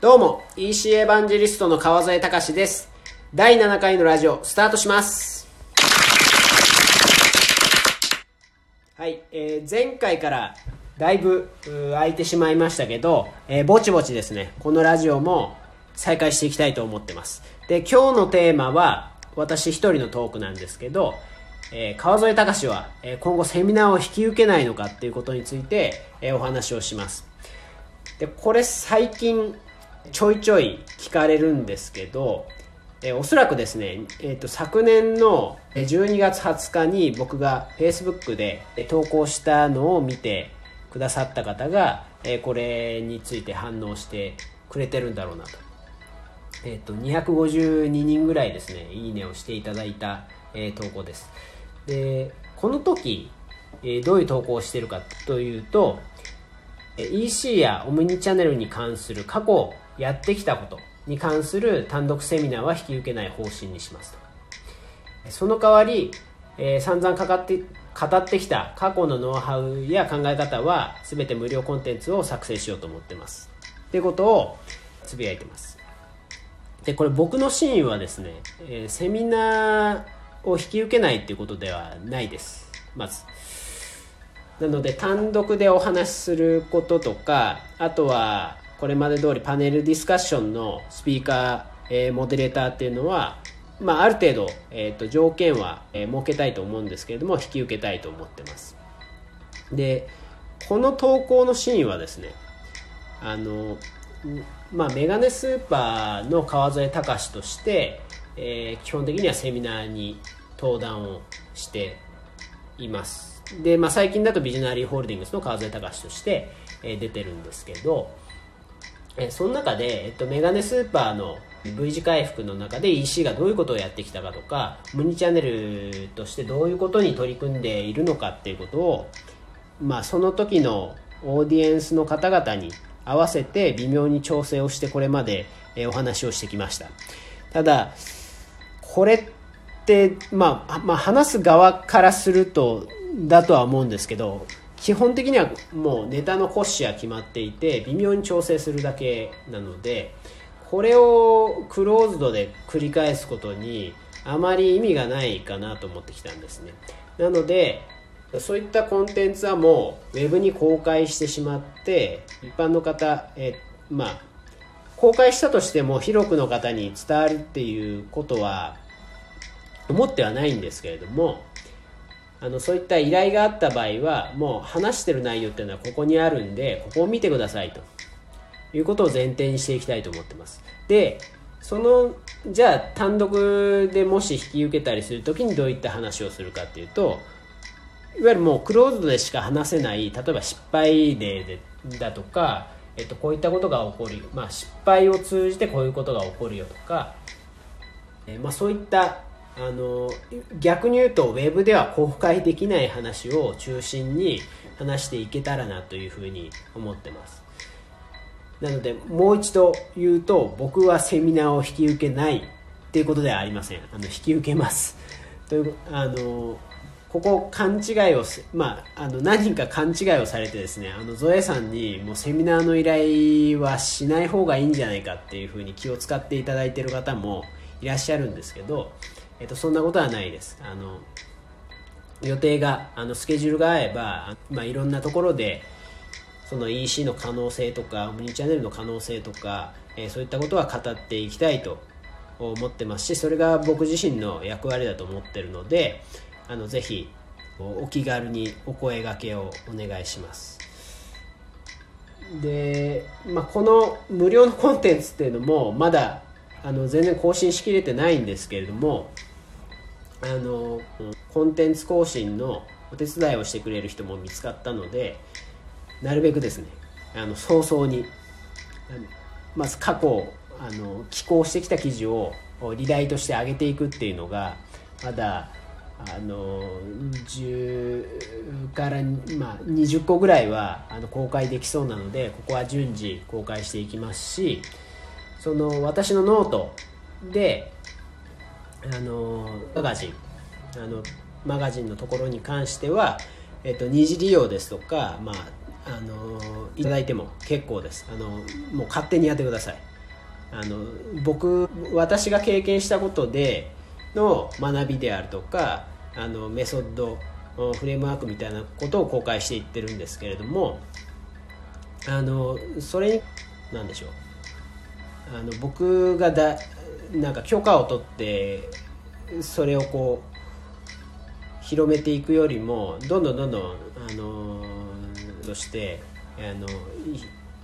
どうも EC エヴァンジェリストの川添隆です。第7回のラジオスタートします。はい、えー前回からだいぶ空いてしまいましたけど、えーぼちぼちですね。このラジオも再開していきたいと思ってます。で今日のテーマは私一人のトークなんですけど、えー川添隆は、えー今後セミナーを引き受けないのかっていうことについて、えーお話をします。でこれ最近ちょいちょい聞かれるんですけど、えーおそらくですね、えー、と昨年の12月20日に僕が Facebook で投稿したのを見てくださった方が、えーこれについて反応してくれてるんだろうなと,、えー、と252人ぐらいですねいいねをしていただいた、えー投稿です。でこの時、えーどういう投稿をしてるかというと EC やオムニチャンネルに関する過去やってきたことに関する単独セミナーは引き受けない方針にしますと。その代わり、えー散々かかって語ってきた過去のノウハウや考え方は全て無料コンテンツを作成しようと思ってます。っていうことをつぶやいてます。でこれ僕の真意はですね、えーセミナーを引き受けないっていうことではないです。まず。なので単独でお話しすることとかあとはこれまで通りパネルディスカッションのスピーカー、えーモデレーターっていうのは、まあ、ある程度、えー、と条件は、えー設けたいと思うんですけれども引き受けたいと思ってます。でこの投稿のシーンはですねあのまあ、メガネスーパーの川添隆として、えー基本的にはセミナーに登壇をしています。で、まあ、最近だとビジナリーホールディングスの川添隆として、えー出てるんですけど、えその中で、えっと、メガネスーパーの V 字回復の中で EC がどういうことをやってきたかとかムニチャンネルとしてどういうことに取り組んでいるのかっていうことを、まあ、その時のオーディエンスの方々に合わせて微妙に調整をしてこれまで、お話をしてきました。ただこれって、まあ、まあ話す側からするとだとは思うんですけど基本的にはもうネタの骨子は決まっていて微妙に調整するだけなのでこれをクローズドで繰り返すことにあまり意味がないかなと思ってきたんですね。なのでそういったコンテンツはもうウェブに公開してしまって一般の方えまあ公開したとしても広くの方に伝わるっていうことは思ってはないんですけれどもあのそういった依頼があった場合はもう話してる内容っていうのはここにあるんでここを見てくださいと。いうことを前提にしていきたいと思ってます。でそのじゃあ単独でもし引き受けたりするときにどういった話をするかっていうといわゆるもうクローズドでしか話せない例えば失敗例でだとか、えっと、こういったことが起こる、まあ、失敗を通じてこういうことが起こるよとか、えまあ、そういったあの逆に言うとウェブでは公開できない話を中心に話していけたらなというふうに思ってます。なのでもう一度言うと僕はセミナーを引き受けないっていうことではありません。あの引き受けます。というあのここ勘違いを、まあ、あの何人か勘違いをされてですねあのゾエさんにもうセミナーの依頼はしない方がいいんじゃないかっていうふうに気を使っていただいてる方もいらっしゃるんですけど、えっと、そんなことはないです。あの予定があのスケジュールが合えば、まあ、いろんなところでその EC の可能性とかオムニチャンネルの可能性とか、えーそういったことは語っていきたいと思ってますしそれが僕自身の役割だと思ってるのであのぜひお気軽にお声がけをお願いします。で、まあ、この無料のコンテンツっていうのもまだあの全然更新しきれてないんですけれどもあのコンテンツ更新のお手伝いをしてくれる人も見つかったのでなるべくですねあの早々にまず過去あの寄稿してきた記事をリライトして上げていくっていうのがまだあの10から、まあ、20個ぐらいはあの公開できそうなのでここは順次公開していきますしその私のノートであのマガジン。あのマガジンのところに関しては、えっと、二次利用ですとか、まあ、あのいただいても結構です。あのもう勝手にやってください。あの僕私が経験したことでの学びであるとかあのメソッドフレームワークみたいなことを公開していってるんですけれどもあのそれに何でしょう。あの僕がだなんか許可を取ってそれをこう広めていくよりもどんどんどんどんあのとしてあの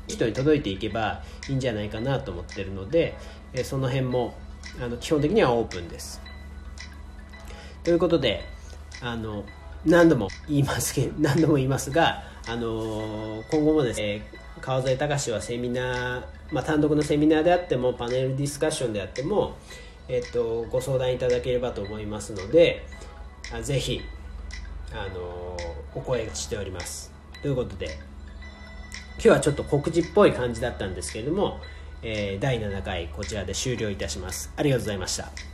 人に届いていけばいいんじゃないかなと思ってるのでその辺もあの基本的にはオープンです。ということであの何度も言いますけ何度も言いますがあの今後もですね川添隆はセミナー、まあ、単独のセミナーであってもパネルディスカッションであっても、えっと、ご相談いただければと思いますのでぜひあのお声がしております。ということで今日はちょっと告知っぽい感じだったんですけれども、えー、第7回こちらで終了いたします。ありがとうございました。